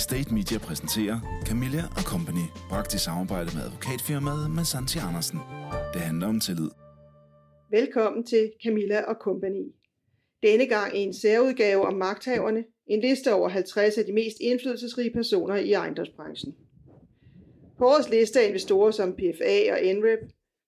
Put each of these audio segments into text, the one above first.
Estate Media præsenterer Camilla og Company, bragt i samarbejde med advokatfirmaet Massanti Andersen. Det handler om tillid. Velkommen til Camilla og Company. Denne gang en særudgave om magthaverne, en liste over 50 af de mest indflydelsesrige personer i ejendomsbranchen. På årets liste er investorer som PFA og NREP,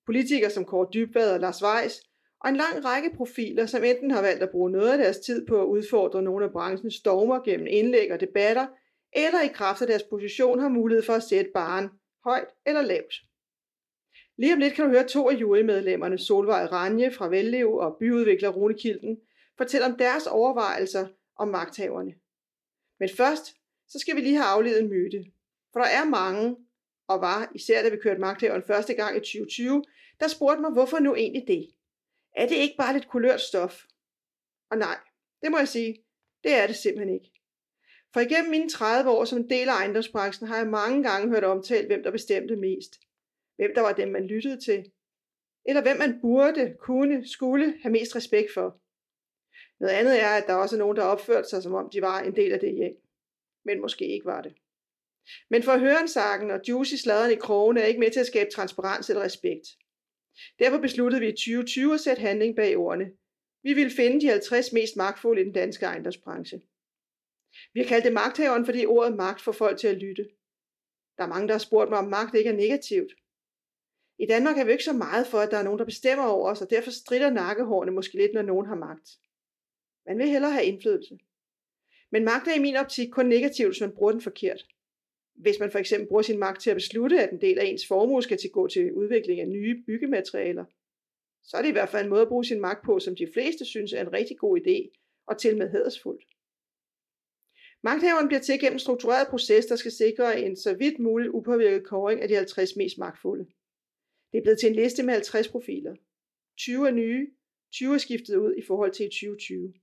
politikere som Kåre Dybvad og Lars Weiss, og en lang række profiler, som enten har valgt at bruge noget af deres tid på at udfordre nogle af branchens dogmer gennem indlæg og debatter, eller i kraft af deres position har mulighed for at sætte baren højt eller lavt. Lige om lidt kan du høre to af jurymedlemmerne, Solvej Ranje fra Vellev og byudvikler Rune Kilden, fortælle om deres overvejelser om magthaverne. Men først, så skal vi lige have afledt en myte. For der er mange, og var, især da vi kørte magthaveren første gang i 2020, der spurgte mig, hvorfor nu egentlig det? Er det ikke bare lidt kulørt stof? Og nej, det må jeg sige, det er det simpelthen ikke. For igennem mine 30 år som en del af ejendomsbranchen har jeg mange gange hørt omtalt, hvem der bestemte mest. Hvem der var dem, man lyttede til. Eller hvem man burde, kunne, skulle have mest respekt for. Noget andet er, at der også er nogen, der opførte sig, som om de var en del af det hjem. Men måske ikke var det. Men for hørensakken og juicy sladeren i krogene er ikke med til at skabe transparens eller respekt. Derfor besluttede vi i 2020 at sætte handling bag ordene. Vi ville finde de 50 mest magtfulde i den danske ejendomsbranche. Vi har kaldt det magthaveren, fordi ordet magt får folk til at lytte. Der er mange, der har spurgt mig, om magt ikke er negativt. I Danmark er vi ikke så meget for, at der er nogen, der bestemmer over os, og derfor strider nakkehårene måske lidt, når nogen har magt. Man vil hellere have indflydelse. Men magt er i min optik kun negativt, hvis man bruger den forkert. Hvis man for eksempel bruger sin magt til at beslutte, at en del af ens formue skal til gå til udvikling af nye byggematerialer, så er det i hvert fald en måde at bruge sin magt på, som de fleste synes er en rigtig god idé, og til med hædersfuldt. Magthaveren bliver til gennem en struktureret proces, der skal sikre en så vidt muligt upåvirket kåring af de 50 mest magtfulde. Det er blevet til en liste med 50 profiler. 20 er nye, 20 er skiftet ud i forhold til 2020.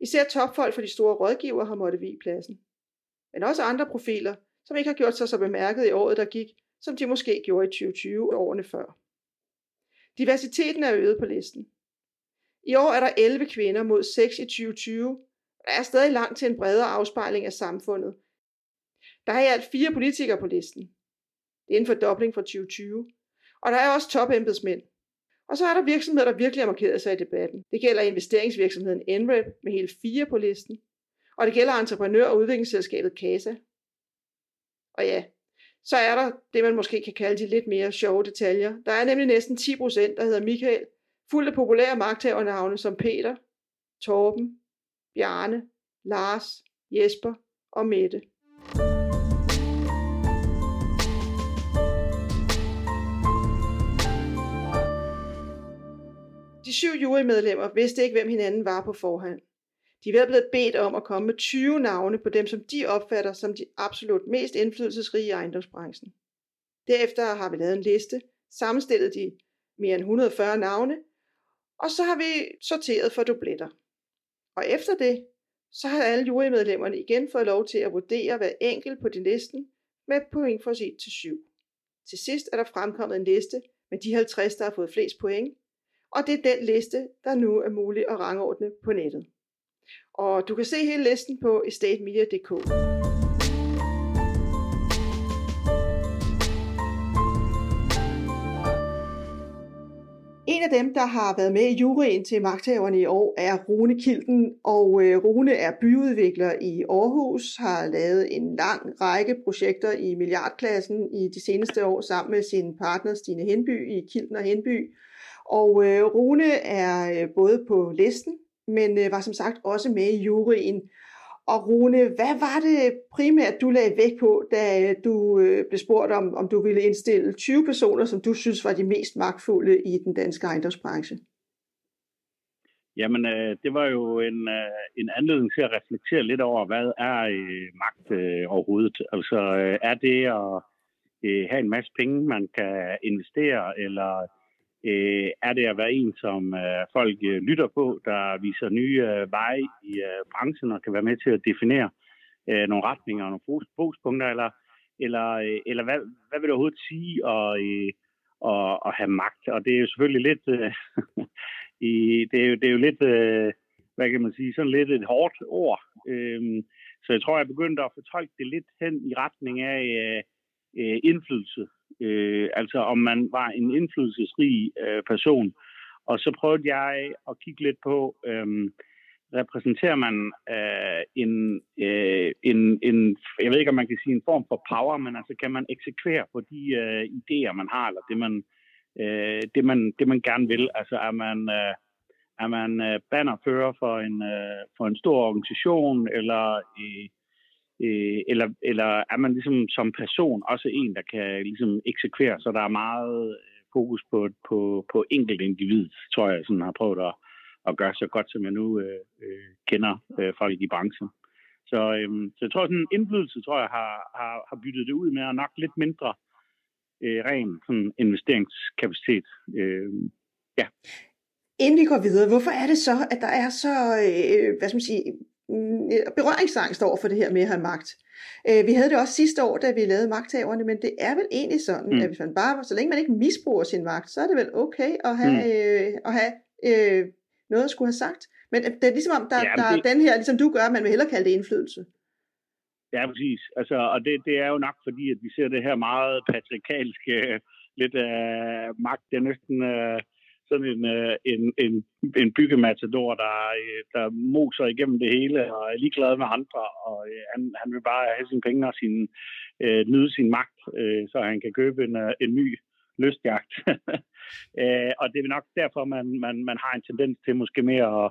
Især topfolk fra de store rådgiver har måttet vige pladsen. Men også andre profiler, som ikke har gjort sig så bemærket i året, der gik, som de måske gjorde i 2020 og årene før. Diversiteten er øget på listen. I år er der 11 kvinder mod 6 i 2020, der er stadig langt til en bredere afspejling af samfundet. Der er i alt fire politikere på listen. Det er en fordobling fra 2020. Og der er også topembedsmænd. Og så er der virksomheder, der virkelig har markeret sig i debatten. Det gælder investeringsvirksomheden NREP med hele fire på listen. Og det gælder entreprenør- og udviklingsselskabet CASA. Og ja, så er der det, man måske kan kalde de lidt mere sjove detaljer. Der er nemlig næsten 10 procent, der hedder Michael, fuldt af populære magthavernavne som Peter, Torben, Bjarne, Lars, Jesper og Mette. De syv jurymedlemmer vidste ikke, hvem hinanden var på forhånd. De er blevet bedt om at komme med 20 navne på dem, som de opfatter som de absolut mest indflydelsesrige i ejendomsbranchen. Derefter har vi lavet en liste, sammenstillet de mere end 140 navne, og så har vi sorteret for dubletter. Og efter det, så har alle jurymedlemmerne igen fået lov til at vurdere hver enkelt på din listen med point fra 1 til 7. Til sidst er der fremkommet en liste med de 50, der har fået flest point, og det er den liste, der nu er mulig at rangordne på nettet. Og du kan se hele listen på estatemedia.dk. En af dem, der har været med i juryen til magthaverne i år, er Rune Kilden, og øh, Rune er byudvikler i Aarhus, har lavet en lang række projekter i milliardklassen i de seneste år sammen med sin partner Stine Henby i Kilden og Henby. Og øh, Rune er øh, både på listen, men var som sagt også med i juryen. Og Rune, hvad var det primært, du lagde vægt på, da du øh, blev spurgt om, om du ville indstille 20 personer, som du synes var de mest magtfulde i den danske ejendomsbranche? Jamen, øh, det var jo en, øh, en anledning til at reflektere lidt over, hvad er øh, magt øh, overhovedet? Altså, øh, er det at øh, have en masse penge, man kan investere, eller øh, er det at være en, som øh, folk øh, lytter på, der viser nye øh, veje i øh, branchen og kan være med til at definere øh, nogle retninger og nogle fokuspunkter, eller, eller, øh, eller hvad, hvad vil det overhovedet sige at, øh, at, at have magt? Og det er jo selvfølgelig lidt, øh, i, det, er jo, det er jo lidt, øh, hvad kan man sige, sådan lidt et hårdt ord. Øh, så jeg tror, jeg begyndte at fortolke det lidt hen i retning af øh, øh, indflydelse. Øh, altså om man var en indflydelsesrig øh, person. Og så prøvede jeg at kigge lidt på, øh, repræsenterer man øh, en, øh, en, en, jeg ved ikke, om man kan sige en form for power, men altså kan man eksekvere på de øh, idéer, man har, eller det man, øh, det, man, det man gerne vil. Altså er man, øh, er man øh, bannerfører for en, øh, for en stor organisation, eller, øh, øh, eller, eller er man ligesom som person også en, der kan ligesom eksekvere, så der er meget øh, fokus på, på, på enkelt individ, tror jeg, sådan har prøvet at, at gøre så godt, som jeg nu øh, øh, kender øh, folk i branchen. Så, øh, så jeg tror, sådan en indflydelse, tror jeg, har, har, har byttet det ud med, at nok lidt mindre øh, ren sådan investeringskapacitet. Øh, ja. Inden vi går videre, hvorfor er det så, at der er så, øh, hvad skal man sige, berøringsangst over for det her med at have magt? Øh, vi havde det også sidste år, da vi lavede magthaverne, men det er vel egentlig sådan, mm. at hvis man bare, så længe man ikke misbruger sin magt, så er det vel okay at have, mm. øh, at have øh, noget at skulle have sagt. Men det er ligesom om, der, ja, der det... er den her, ligesom du gør, man vil hellere kalde det indflydelse. Ja, præcis. Altså, og det, det er jo nok fordi, at vi ser det her meget patriarkalske, lidt af uh, magt. Det er næsten uh, sådan en, øh, en, en, en byggematador, der, øh, der moser igennem det hele og er ligeglad med andre. Og øh, han, han vil bare have sine penge og sin, øh, nyde sin magt, øh, så han kan købe en, en ny lystjagt. uh, og det er nok derfor, man, man, man har en tendens til måske mere at,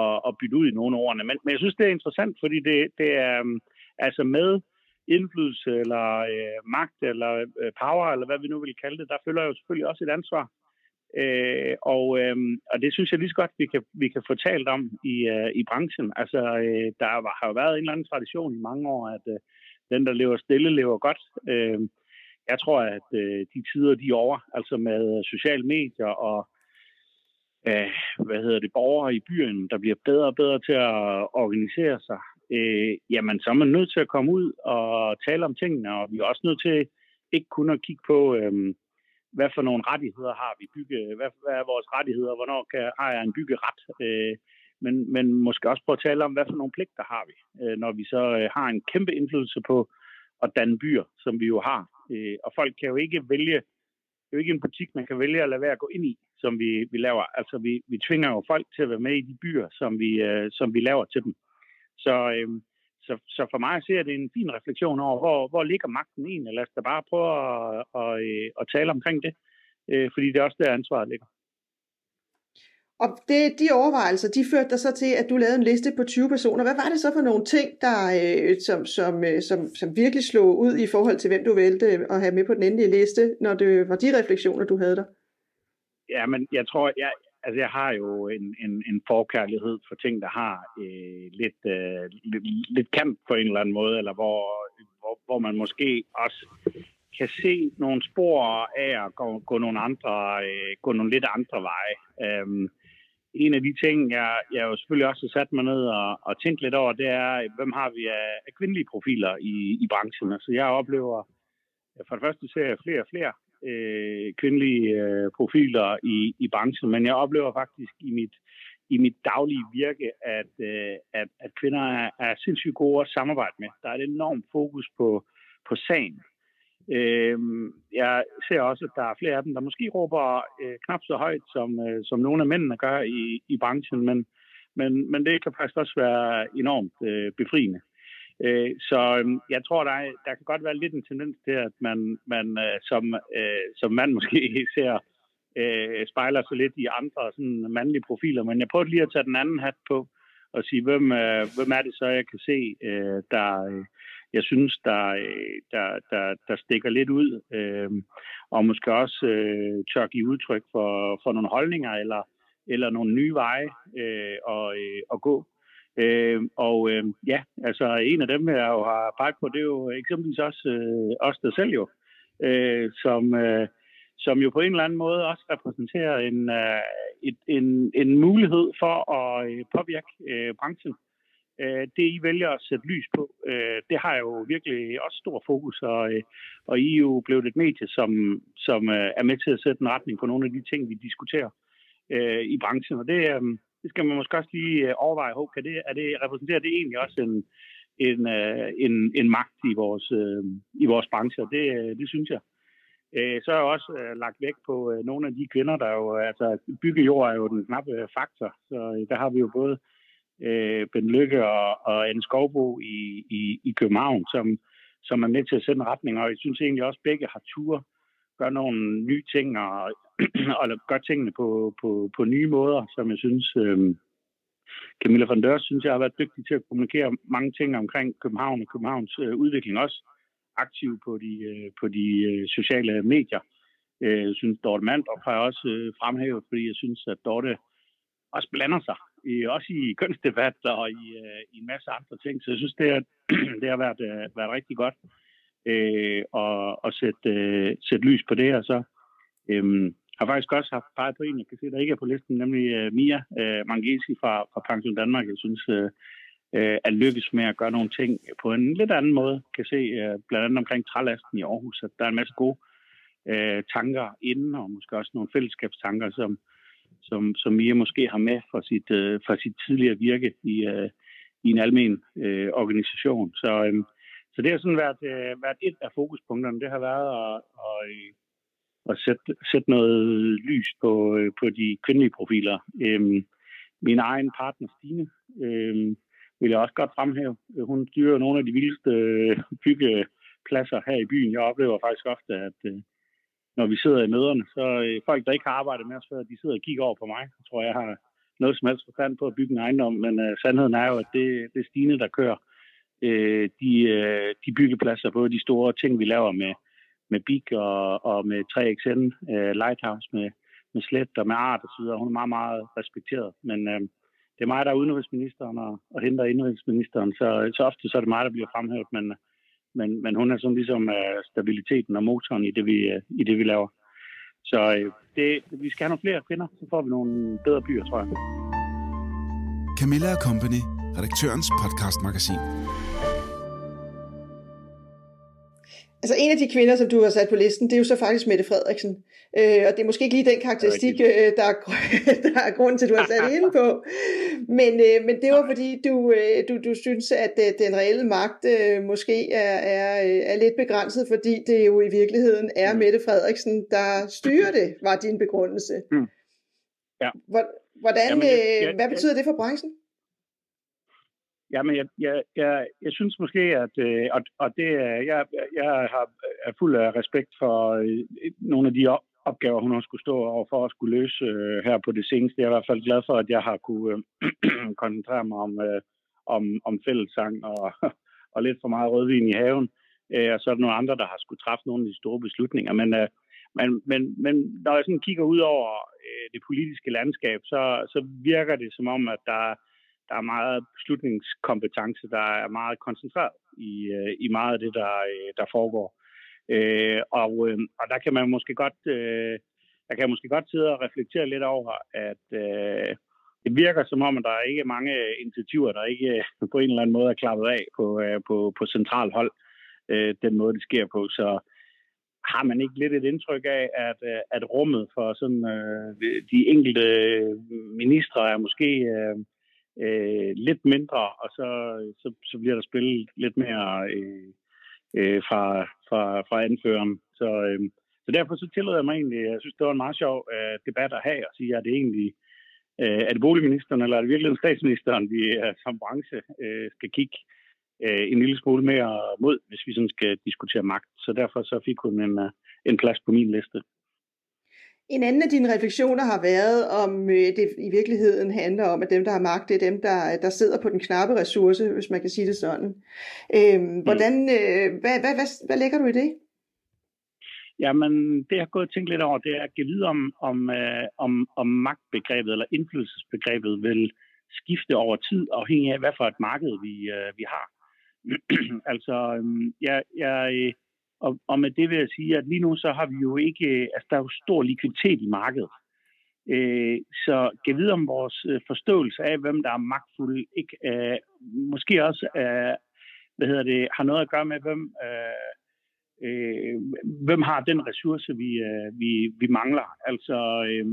at, at bytte ud i nogle ordene. Men, men jeg synes, det er interessant, fordi det, det er... Altså med indflydelse eller øh, magt eller øh, power, eller hvad vi nu vil kalde det, der følger jo selvfølgelig også et ansvar. Øh, og, øh, og det synes jeg lige så godt, vi kan, vi kan få talt om i, øh, i branchen. Altså, øh, der har jo været en eller anden tradition i mange år, at øh, den, der lever stille, lever godt. Øh, jeg tror, at øh, de tider, de er over, altså med sociale medier og øh, hvad hedder det, borgere i byen, der bliver bedre og bedre til at organisere sig, øh, jamen så er man nødt til at komme ud og tale om tingene, og vi er også nødt til ikke kun at kigge på, øh, hvad for nogle rettigheder har vi bygge, hvad, hvad er vores rettigheder, hvornår kan, har jeg en byggeret, øh, men, men måske også prøve at tale om, hvad for nogle pligter har vi, øh, når vi så øh, har en kæmpe indflydelse på at danne byer, som vi jo har. Øh, og folk kan jo ikke vælge, det er jo ikke en butik, man kan vælge at lade være at gå ind i, som vi, vi laver. Altså vi, vi tvinger jo folk til at være med i de byer, som vi, øh, som vi laver til dem. Så, øh, så, så for mig ser det en fin refleksion over, hvor, hvor ligger magten egentlig. Lad os da bare prøve at, at, at, øh, at tale omkring det, øh, fordi det er også der ansvaret ligger. Og det, de overvejelser, de førte dig så til, at du lavede en liste på 20 personer. Hvad var det så for nogle ting, der, øh, som, som, som, som virkelig slog ud i forhold til, hvem du valgte at have med på den endelige liste, når det var de refleksioner, du havde der? Ja, men jeg tror, jeg, altså jeg har jo en, en, en forkærlighed for ting, der har øh, lidt, øh, lidt, lidt kamp på en eller anden måde, eller hvor, hvor, hvor man måske også kan se nogle spor af at gå, gå nogle andre, øh, gå nogle lidt andre veje. Øhm, en af de ting, jeg, jeg jo selvfølgelig også har sat mig ned og, og tænkt lidt over, det er, hvem har vi af, af kvindelige profiler i, i branchen? Altså jeg oplever, for det første ser jeg flere og flere øh, kvindelige øh, profiler i, i branchen, men jeg oplever faktisk i mit, i mit daglige virke, at, øh, at, at kvinder er, er sindssygt gode at samarbejde med. Der er et enormt fokus på, på sagen. Øh, jeg ser også, at der er flere af dem, der måske råber øh, knap så højt, som, øh, som nogle af mændene gør i, i branchen, men, men, men det kan faktisk også være enormt øh, befriende. Øh, så øhm, jeg tror, der, er, der kan godt være lidt en tendens til, at man, man øh, som, øh, som mand måske ser øh, spejler sig lidt i andre sådan mandlige profiler. Men jeg prøver lige at tage den anden hat på og sige, hvem, øh, hvem er det så, jeg kan se, øh, der, øh, jeg synes, der, øh, der, der, der stikker lidt ud, øh, og måske også øh, tør give udtryk for, for nogle holdninger eller, eller nogle nye veje øh, at, øh, at gå. Øh, og øh, ja, altså en af dem, jeg jo har peget på, det er jo eksempelvis også øh, os der selv jo, øh, som, øh, som jo på en eller anden måde også repræsenterer en, øh, et, en, en mulighed for at øh, påvirke øh, branchen. Øh, det I vælger at sætte lys på, øh, det har jo virkelig også stor fokus, og, øh, og I er jo blevet et medie, som, som øh, er med til at sætte en retning på nogle af de ting, vi diskuterer øh, i branchen. Og det, øh, det skal man måske også lige øh, overveje. Hov, kan det, er det, repræsenterer det egentlig også en, en, øh, en, en magt i vores, øh, i vores branche? Det, det synes jeg. Så er jeg også lagt vægt på nogle af de kvinder, der jo, altså byggejord er jo den knappe faktor, så der har vi jo både øh, Ben Lykke og, og Anne Skovbo i, i, i København, som, som er med til at sætte en retning, og jeg synes egentlig også, at begge har tur gør nogle nye ting og, og gør tingene på, på, på nye måder, som jeg synes, øh, Camilla van Dørs synes, jeg har været dygtig til at kommunikere mange ting omkring København og Københavns øh, udvikling også aktiv på de, øh, på de øh, sociale medier. Øh, jeg synes, Dorte Mandrup har jeg også øh, fremhævet, fordi jeg synes, at Dorte også blander sig, i, også i kønsdebatter og i, øh, i en masse andre ting. Så jeg synes, det, er, det har været, øh, været rigtig godt øh, at, at sætte, øh, sætte lys på det. Og så øh, har faktisk også haft peget på en, jeg kan se, der ikke er på listen, nemlig øh, Mia øh, Mangesi fra, fra Pension Danmark. Jeg synes, øh, øh, at lykkes med at gøre nogle ting på en lidt anden måde. Jeg kan se øh, blandt andet omkring trælasten i Aarhus, at der er en masse gode øh, tanker inden, og måske også nogle fællesskabstanker, som, som, som Mia måske har med fra sit, øh, fra sit tidligere virke i, øh, i en almen øh, organisation. Så, øh, så det har sådan været, øh, været et af fokuspunkterne. Det har været at, at, øh, at sætte, sætte noget lys på, øh, på de kvindelige profiler. Øhm, min egen partner Stine øh, vil jeg også godt fremhæve. Hun styrer nogle af de vildeste øh, byggepladser her i byen. Jeg oplever faktisk ofte, at øh, når vi sidder i møderne, så øh, folk, der ikke har arbejdet med os før, de sidder og kigger over på mig. Jeg tror, jeg har noget som helst forstand på at bygge en ejendom, men øh, sandheden er jo, at det, det er Stine, der kører øh, de, øh, de byggepladser, på de store ting, vi laver med, med BIG og, og med 3XN, uh, øh, Lighthouse, med, med Slet og med Art osv. Hun er meget, meget respekteret, men uh, det er mig, der er udenrigsministeren og, og henter indrigsministeren, så, så ofte så er det mig, der bliver fremhævet, men, men, men hun er sådan ligesom uh, stabiliteten og motoren i det, vi, uh, i det, vi laver. Så det, vi skal have nogle flere kvinder, så får vi nogle bedre byer, tror jeg. Camilla Company, redaktørens podcastmagasin. Altså en af de kvinder, som du har sat på listen, det er jo så faktisk Mette Frederiksen. Øh, og det er måske ikke lige den karakteristik, øh, der, er, der er grunden til, at du har sat ind på. Men, øh, men det var fordi, du, øh, du, du synes, at øh, den reelle magt øh, måske er, er, øh, er lidt begrænset, fordi det jo i virkeligheden er mm. Mette Frederiksen, der styrer det, var din begrundelse. Mm. Ja. Hvordan, Jamen, jeg, jeg, hvad betyder det for branchen? Jamen, jeg, jeg, jeg, jeg synes måske, at øh, og, og det, jeg, jeg har, er fuld af respekt for øh, nogle af de opgaver, hun har skulle stå over for at skulle løse øh, her på det seneste. Jeg er i hvert fald glad for, at jeg har kunne øh, koncentrere mig om, øh, om, om fællessang og, og lidt for meget rødvin i haven. Øh, og så er der nogle andre, der har skulle træffe nogle af de store beslutninger. Men, øh, men, men, men når jeg sådan kigger ud over øh, det politiske landskab, så, så virker det som om, at der der er meget beslutningskompetence, der er meget koncentreret i, øh, i meget af det, der, øh, der foregår. Øh, og, øh, og der kan man måske godt, øh, der kan jeg måske godt sidde og reflektere lidt over, at øh, det virker som om, at der er ikke mange initiativer, der ikke øh, på en eller anden måde er klappet af på, øh, på, på central hold, øh, den måde, det sker på. Så har man ikke lidt et indtryk af, at, øh, at rummet for sådan, øh, de enkelte øh, ministre er måske øh, øh, lidt mindre, og så, så, så bliver der spillet lidt mere øh, øh, fra, fra, fra anføreren. Så, øh, så derfor så tillader jeg mig egentlig, jeg synes, det var en meget sjov øh, debat at have, og sige, at det egentlig øh, er det boligministeren, eller er det virkelig statsministeren, vi øh, som branche øh, skal kigge øh, en lille smule mere mod, hvis vi sådan skal diskutere magt. Så derfor så fik hun en, øh, en plads på min liste. En anden af dine refleksioner har været, om øh, det i virkeligheden handler om, at dem, der har magt, det er dem, der, der sidder på den knappe ressource, hvis man kan sige det sådan. Øhm, hvordan, øh, hvad, hvad, hvad, hvad lægger du i det? Jamen, det jeg har gået og tænkt lidt over, det er at give videre om, om, øh, om, om magtbegrebet eller indflydelsesbegrebet vil skifte over tid, afhængig af, hvad for et marked vi, øh, vi har. altså, øh, jeg, jeg, og, og med det vil jeg sige, at lige nu så har vi jo ikke, øh, altså der er jo stor likviditet i markedet. Øh, så kan vide om vores øh, forståelse af, hvem der er magtfulde, ikke, øh, måske også øh, hvad hedder det, har noget at gøre med, hvem, øh, øh, hvem har den ressource, vi, øh, vi, vi mangler. Altså, øh,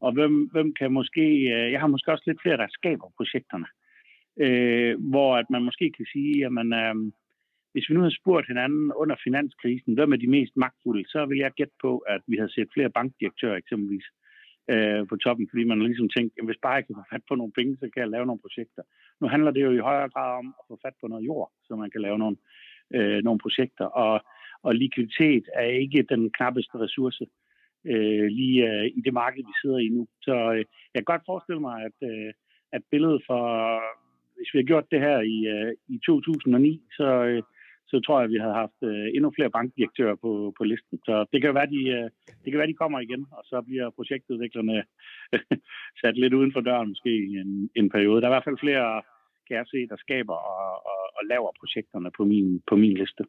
og hvem, hvem kan måske... Øh, jeg har måske også lidt flere, der skaber projekterne. Øh, hvor at man måske kan sige, at man, øh, hvis vi nu havde spurgt hinanden under finanskrisen, hvem er de mest magtfulde, så vil jeg gætte på, at vi har set flere bankdirektører eksempelvis øh, på toppen, fordi man ligesom tænkte, at hvis bare jeg kan få fat på nogle penge, så kan jeg lave nogle projekter. Nu handler det jo i højere grad om at få fat på noget jord, så man kan lave nogle, øh, nogle projekter. Og, og likviditet er ikke den knappeste ressource øh, lige øh, i det marked, vi sidder i nu. Så øh, jeg kan godt forestille mig, at, øh, at billedet for, hvis vi har gjort det her i, øh, i 2009, så, øh, så tror jeg, at vi havde haft øh, endnu flere bankdirektører på, på listen. Så det kan være, de, øh, det kan være, de kommer igen, og så bliver projektudviklerne sat lidt uden for døren måske i en, en periode. Der er i hvert fald flere, kan jeg se, der skaber og, og, og laver projekterne på min, på min liste.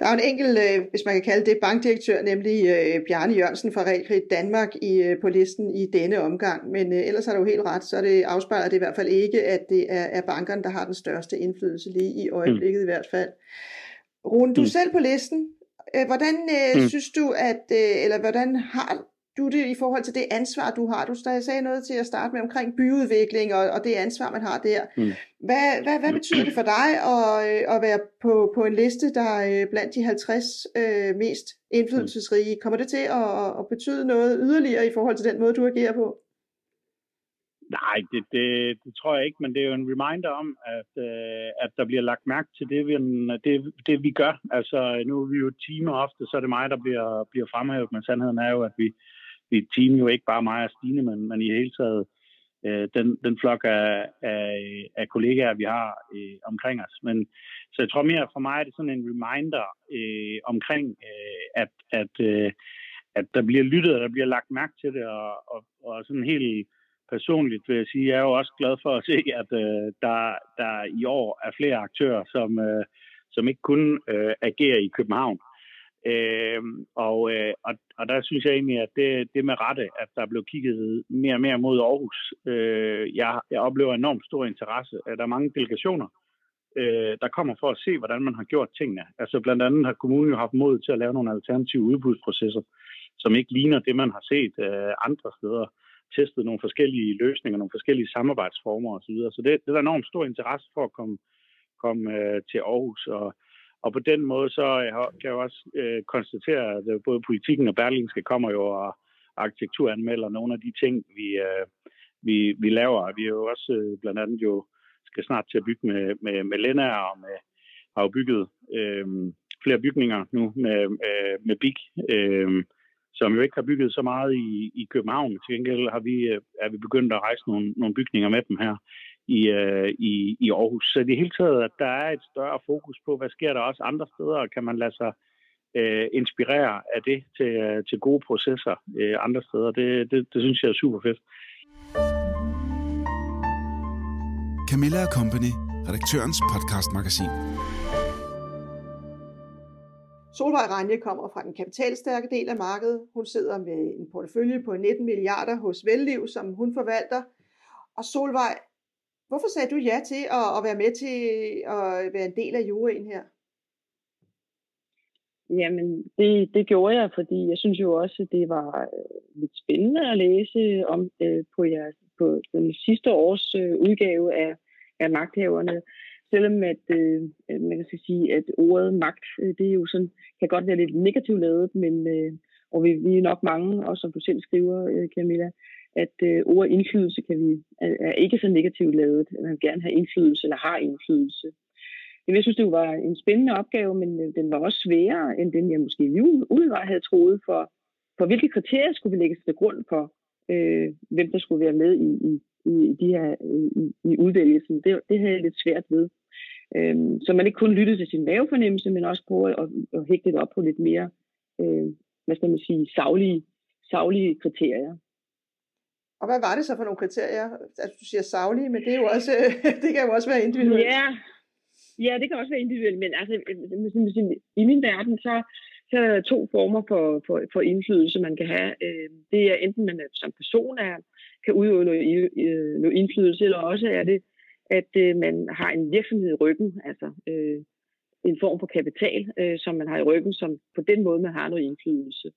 Der er en enkelt, øh, hvis man kan kalde det, bankdirektør, nemlig øh, Bjarne Jørgensen fra Realkredit Danmark i, øh, på listen i denne omgang. Men ellers har du helt ret, så det afspejler det i hvert fald ikke, at det er, er bankerne, der har den største indflydelse lige i øjeblikket mm. i hvert fald. Rune, du er mm. selv på listen. Hvordan øh, mm. synes du, at, øh, eller hvordan har du det i forhold til det ansvar, du har? Du sagde noget til at starte med omkring byudvikling og, og det ansvar, man har der. Mm. Hvad, hvad, hvad betyder det for dig at, øh, at være på, på en liste, der er blandt de 50 øh, mest indflydelsesrige? Kommer det til at, at betyde noget yderligere i forhold til den måde, du agerer på? Nej, det, det, det tror jeg ikke, men det er jo en reminder om, at, øh, at der bliver lagt mærke til det vi, det, det, vi gør. Altså, nu er vi jo timer ofte, så er det mig, der bliver, bliver fremhævet, men sandheden er jo, at vi, vi et team jo ikke bare mig og Stine, men, men i hele taget øh, den, den flok af, af, af kollegaer, vi har øh, omkring os. Men, så jeg tror mere for mig er det sådan en reminder øh, omkring, øh, at, at, øh, at der bliver lyttet, og der bliver lagt mærke til det, og, og, og sådan helt personligt vil jeg sige, jeg er jo også glad for at se, at øh, der, der i år er flere aktører, som, øh, som ikke kun øh, agerer i København, Øh, Øhm, og, øh, og, og der synes jeg egentlig, at det, det med rette, at der blev kigget mere og mere mod Aarhus. Øh, jeg, jeg oplever enormt stor interesse. Øh, der er mange delegationer, øh, der kommer for at se, hvordan man har gjort tingene. Altså blandt andet har kommunen jo haft mod til at lave nogle alternative udbudsprocesser, som ikke ligner det, man har set øh, andre steder. Testet nogle forskellige løsninger, nogle forskellige samarbejdsformer osv. Så det, det er der enormt stor interesse for at komme, komme øh, til Aarhus. Og, og på den måde så øh, kan jeg også øh, konstatere, at øh, både politikken og Berlingske kommer jo og arkitekturanmelder nogle af de ting, vi, øh, vi, vi laver. Vi er jo også øh, blandt andet jo skal snart til at bygge med, med, med Lena og med, har jo bygget øh, flere bygninger nu med, øh, med BIG, øh, som jo ikke har bygget så meget i, i København. Til gengæld har vi, øh, er vi begyndt at rejse nogle, nogle bygninger med dem her i, øh, i, i Aarhus. Så det hele taget, at der er et større fokus på, hvad sker der også andre steder, og kan man lade sig øh, inspirere af det til, øh, til gode processer øh, andre steder. Det, det, det synes jeg er super fedt. Camilla Company, redaktørens podcastmagasin. Solvej Ranje kommer fra den kapitalstærke del af markedet. Hun sidder med en portefølje på 19 milliarder hos Velliv, som hun forvalter. Og Solvej, Hvorfor sagde du ja til at, at være med til at være en del af juryen her? Jamen, det, det gjorde jeg, fordi jeg synes jo også, at det var øh, lidt spændende at læse om øh, på, jeres, på den sidste års øh, udgave af, af magthaverne. Selvom at, øh, man kan sige, at ordet magt, øh, det er jo sådan, kan godt være lidt negativt lavet, men øh, og vi, vi er nok mange, også som du selv skriver, øh, Camilla, at øh, ordet indflydelse kan vi, er, er ikke så negativt lavet. Man vil gerne have indflydelse eller har indflydelse. Jeg synes, det var en spændende opgave, men øh, den var også sværere, end den jeg måske umiddelbart havde troet, for, for hvilke kriterier skulle vi lægge til grund for, øh, hvem der skulle være med i, i, i de her øh, i, i udvælgelsen. Det, det havde jeg lidt svært ved. Øh, så man ikke kun lyttede til sin mavefornemmelse, men også prøve at, at hægte det op på lidt mere, øh, hvad skal man sige, savlige, savlige kriterier. Og hvad var det så for nogle kriterier? Altså, du siger savlige, men det, er jo også, det kan jo også være individuelt. Ja, ja det kan også være individuelt, men altså, i min verden, så, så er der to former for, for, for indflydelse, man kan have. Øh, det er enten, man som person er, kan udøve noget, noget indflydelse, eller også er det, at øh, man har en virksomhed i ryggen, altså øh, en form for kapital, som man har i ryggen, som på den måde, man har noget indflydelse.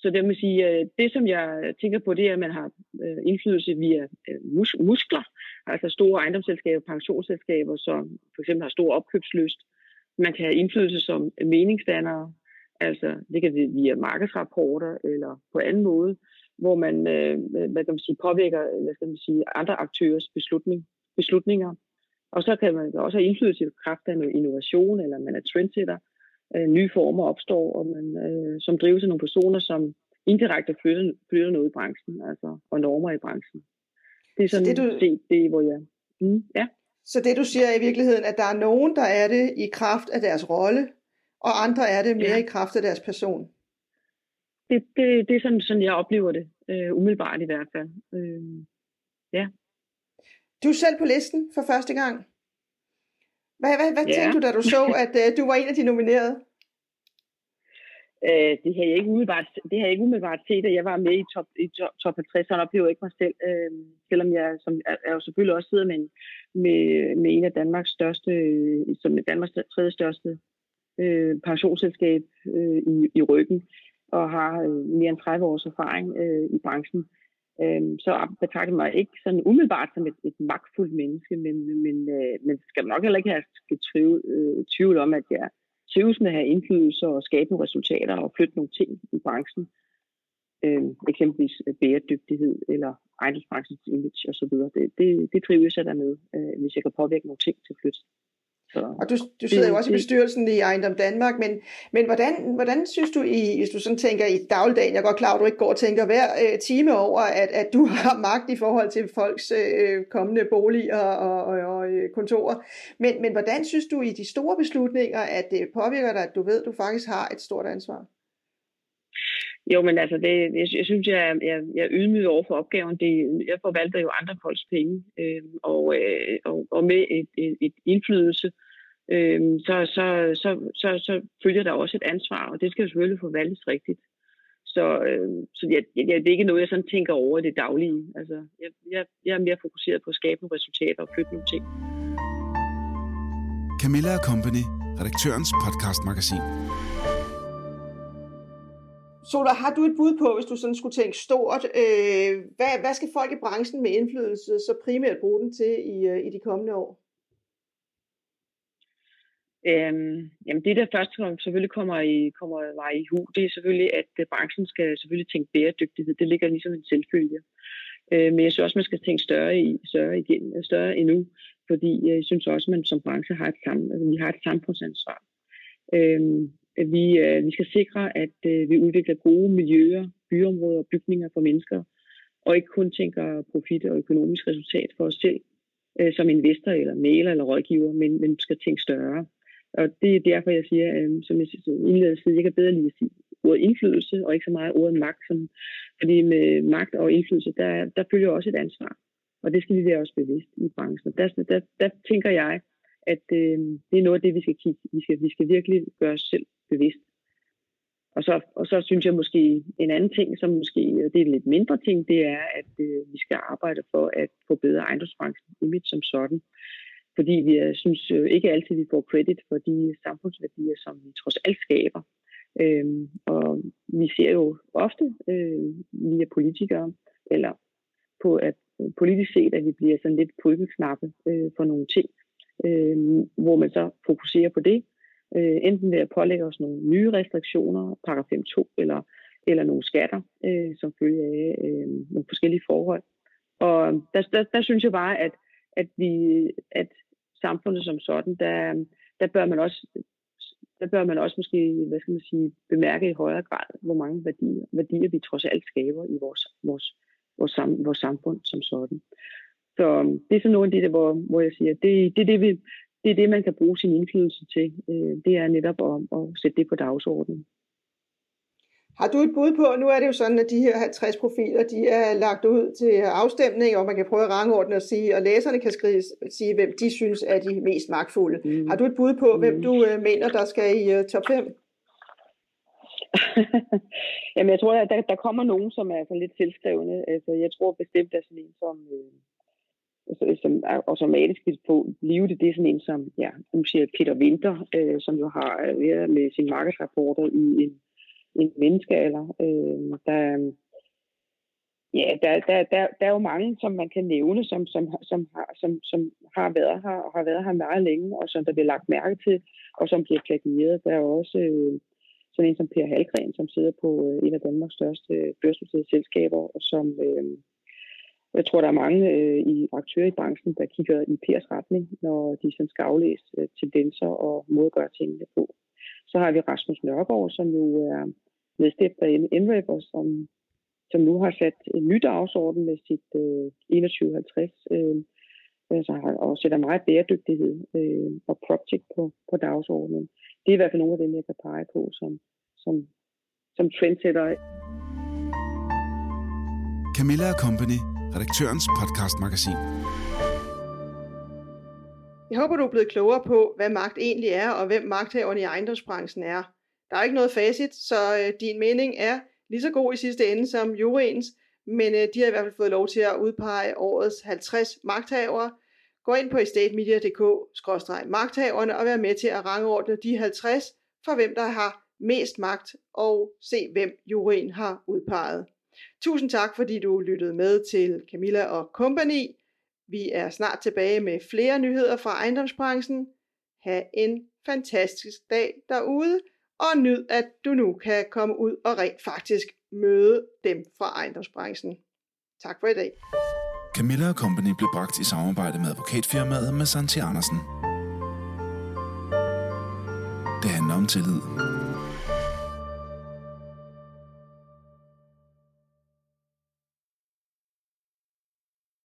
Så det vil sige, øh, det som jeg tænker på, det er, at man har øh, indflydelse via øh, mus- muskler, altså store ejendomsselskaber, pensionsselskaber, som for eksempel har stor opkøbslyst. Man kan have indflydelse som meningsdannere, altså det kan det via markedsrapporter eller på anden måde, hvor man, hvad kan man sige, påvirker hvad skal man sige, andre aktørers beslutning, beslutninger. Og så kan man også have indflydelse i kraft af noget innovation, eller man er trendsetter, øh, nye former opstår, og man, øh, som drives af nogle personer, som indirekte flytter, flytter noget i branchen, altså, og normer i branchen. Det er sådan det, du... set det, hvor jeg... Mm, ja. Så det du siger er i virkeligheden, at der er nogen, der er det i kraft af deres rolle, og andre er det mere ja. i kraft af deres person. Det, det, det er sådan, sådan, jeg oplever det, øh, umiddelbart i hvert fald. Øh, ja. Du er selv på listen for første gang. Hvad, hvad, hvad ja. tænkte du, da du så, at uh, du var en af de nominerede? Uh, det har jeg ikke umiddelbart, det har jeg ikke umiddelbart set, at jeg var med i top, i top, top 50, så oplever jeg ikke mig selv, uh, selvom jeg, som, er, er jo selvfølgelig også sidder med, en, med, med en af Danmarks største, som er Danmarks tredje største uh, pensionsselskab uh, i, i ryggen, og har uh, mere end 30 års erfaring uh, i branchen øh, så betragter mig ikke sådan umiddelbart som et, et magtfuldt menneske, men, men, øh, men skal nok heller ikke have tvivl, øh, tvivl om, at jeg trives med at have indflydelse og skabe nogle resultater og flytte nogle ting i branchen. Øh, eksempelvis bæredygtighed eller ejendomsbranchens image osv. Det, det, det trives jeg der med, øh, hvis jeg kan påvirke nogle ting til at flytte så, og du, du sidder jo også i bestyrelsen i Ejendom Danmark, men, men hvordan, hvordan synes du, i, hvis du sådan tænker i dagligdagen, jeg er godt klar, at du ikke går og tænker hver øh, time over, at, at du har magt i forhold til folks øh, kommende boliger og, og, og øh, kontorer, men, men hvordan synes du i de store beslutninger, at det påvirker dig, at du ved, at du faktisk har et stort ansvar? Jo, men altså, det, jeg, jeg synes, jeg, jeg, jeg er ydmyg over for opgaven. Det, jeg forvalter jo andre folks penge, øh, og, øh, og, og med et, et, et indflydelse, øh, så, så, så, så, så følger der også et ansvar, og det skal jo selvfølgelig forvaltes rigtigt. Så, øh, så jeg, jeg, det er ikke noget, jeg sådan tænker over i det daglige. Altså, jeg, jeg, jeg er mere fokuseret på at skabe nogle resultater og flytte nogle ting. Camilla Company, redaktørens podcastmagasin. Sola, har du et bud på, hvis du sådan skulle tænke stort, øh, hvad, hvad skal folk i branchen med indflydelse så primært bruge den til i, øh, i de kommende år? Øhm, jamen det, der først selvfølgelig kommer i, kommer mig i hu, det er selvfølgelig, at øh, branchen skal selvfølgelig tænke bæredygtighed. Det ligger ligesom en selvfølge. Øh, men jeg synes også, man skal tænke større, i, større, igen, større endnu, fordi øh, jeg synes også, at man som branche har et, sam, altså, vi har et samfundsansvar. Øhm, vi, øh, vi skal sikre, at øh, vi udvikler gode miljøer, byområder og bygninger for mennesker, og ikke kun tænker profit og økonomisk resultat for os selv øh, som investor eller maler eller rådgiver, men, men skal tænke større. Og det er derfor, jeg siger, øh, som jeg indledte jeg kan bedre lige sige ordet indflydelse, og ikke så meget ordet magt. Som, fordi med magt og indflydelse, der, der følger også et ansvar. Og det skal vi være også bevidst i branchen. Der, der, der tænker jeg, at øh, det er noget af det, vi skal kigge. Vi skal, vi skal virkelig gøre os selv bevidst. Og så, og så synes jeg måske en anden ting, som måske det er en lidt mindre ting, det er, at øh, vi skal arbejde for at forbedre ejendomsbranchen image som sådan. Fordi vi jeg synes øh, ikke altid, vi får credit for de samfundsværdier, som vi trods alt skaber. Øhm, og vi ser jo ofte øh, via politikere, eller på at politisk set, at vi bliver sådan lidt pulkeknappe øh, for nogle ting, øh, hvor man så fokuserer på det, øh, enten ved at pålægge os nogle nye restriktioner, paragraf 5.2, eller, eller nogle skatter, øh, som følge af øh, nogle forskellige forhold. Og der, der, der synes jeg bare, at, at, vi, at samfundet som sådan, der, der bør man også der bør man også måske, hvad skal man sige, bemærke i højere grad, hvor mange værdier, værdier vi trods alt skaber i vores, vores, vores, sam, vores samfund som sådan. Så det er sådan noget af det, hvor, hvor jeg siger, det, det, er det, vi, det er det, man kan bruge sin indflydelse til. Øh, det er netop at, at sætte det på dagsordenen. Har du et bud på, nu er det jo sådan, at de her 50 profiler, de er lagt ud til afstemning, og man kan prøve at rangordne og sige, og læserne kan skrive, sige, hvem de synes er de mest magtfulde. Mm. Har du et bud på, mm. hvem du uh, mener, der skal i uh, top 5? Jamen, jeg tror, at der, der kommer nogen, som er sådan lidt selvskrevne. Altså, jeg tror bestemt, at sådan en som, øh, Altså, som automatisk vil få blive det, det er sådan en som, ja, nu siger Peter Winter, øh, som jo har øh, været med sin markedsrapporter i en, en menneskealder. Øh, der, ja, der, der, der, der er jo mange, som man kan nævne, som, som, som, har, som, som har været her og har været her meget længe, og som der bliver lagt mærke til, og som bliver plagieret. Der er også øh, sådan en som Per Halgren, som sidder på øh, en af Danmarks største børsnoterede selskaber, og som øh, jeg tror, der er mange øh, i aktører i branchen, der kigger i Pers retning, når de sådan skal aflæse øh, tendenser og måde at gøre tingene på. Så har vi Rasmus Nørgaard, som jo er nedstifter af Enraver, som, som nu har sat en ny dagsorden med sit øh, 2150, øh, altså, og sætter meget bæredygtighed øh, og PropTech på, på dagsordenen. Det er i hvert fald nogle af dem, jeg kan pege på som, som, som trendsetter. Camilla Company, redaktørens podcastmagasin. Jeg håber, du er blevet klogere på, hvad magt egentlig er, og hvem magthaverne i ejendomsbranchen er. Der er ikke noget facit, så øh, din mening er lige så god i sidste ende som juryens, men øh, de har i hvert fald fået lov til at udpege årets 50 magthavere. Gå ind på estatemedia.dk-magthaverne og vær med til at rangordne de 50 for hvem der har mest magt og se hvem juryen har udpeget. Tusind tak, fordi du lyttede med til Camilla og Company. Vi er snart tilbage med flere nyheder fra ejendomsbranchen. Ha' en fantastisk dag derude, og nyd, at du nu kan komme ud og rent faktisk møde dem fra ejendomsbranchen. Tak for i dag. Camilla Company blev bragt i samarbejde med advokatfirmaet med Santi Andersen. Det handler om tillid.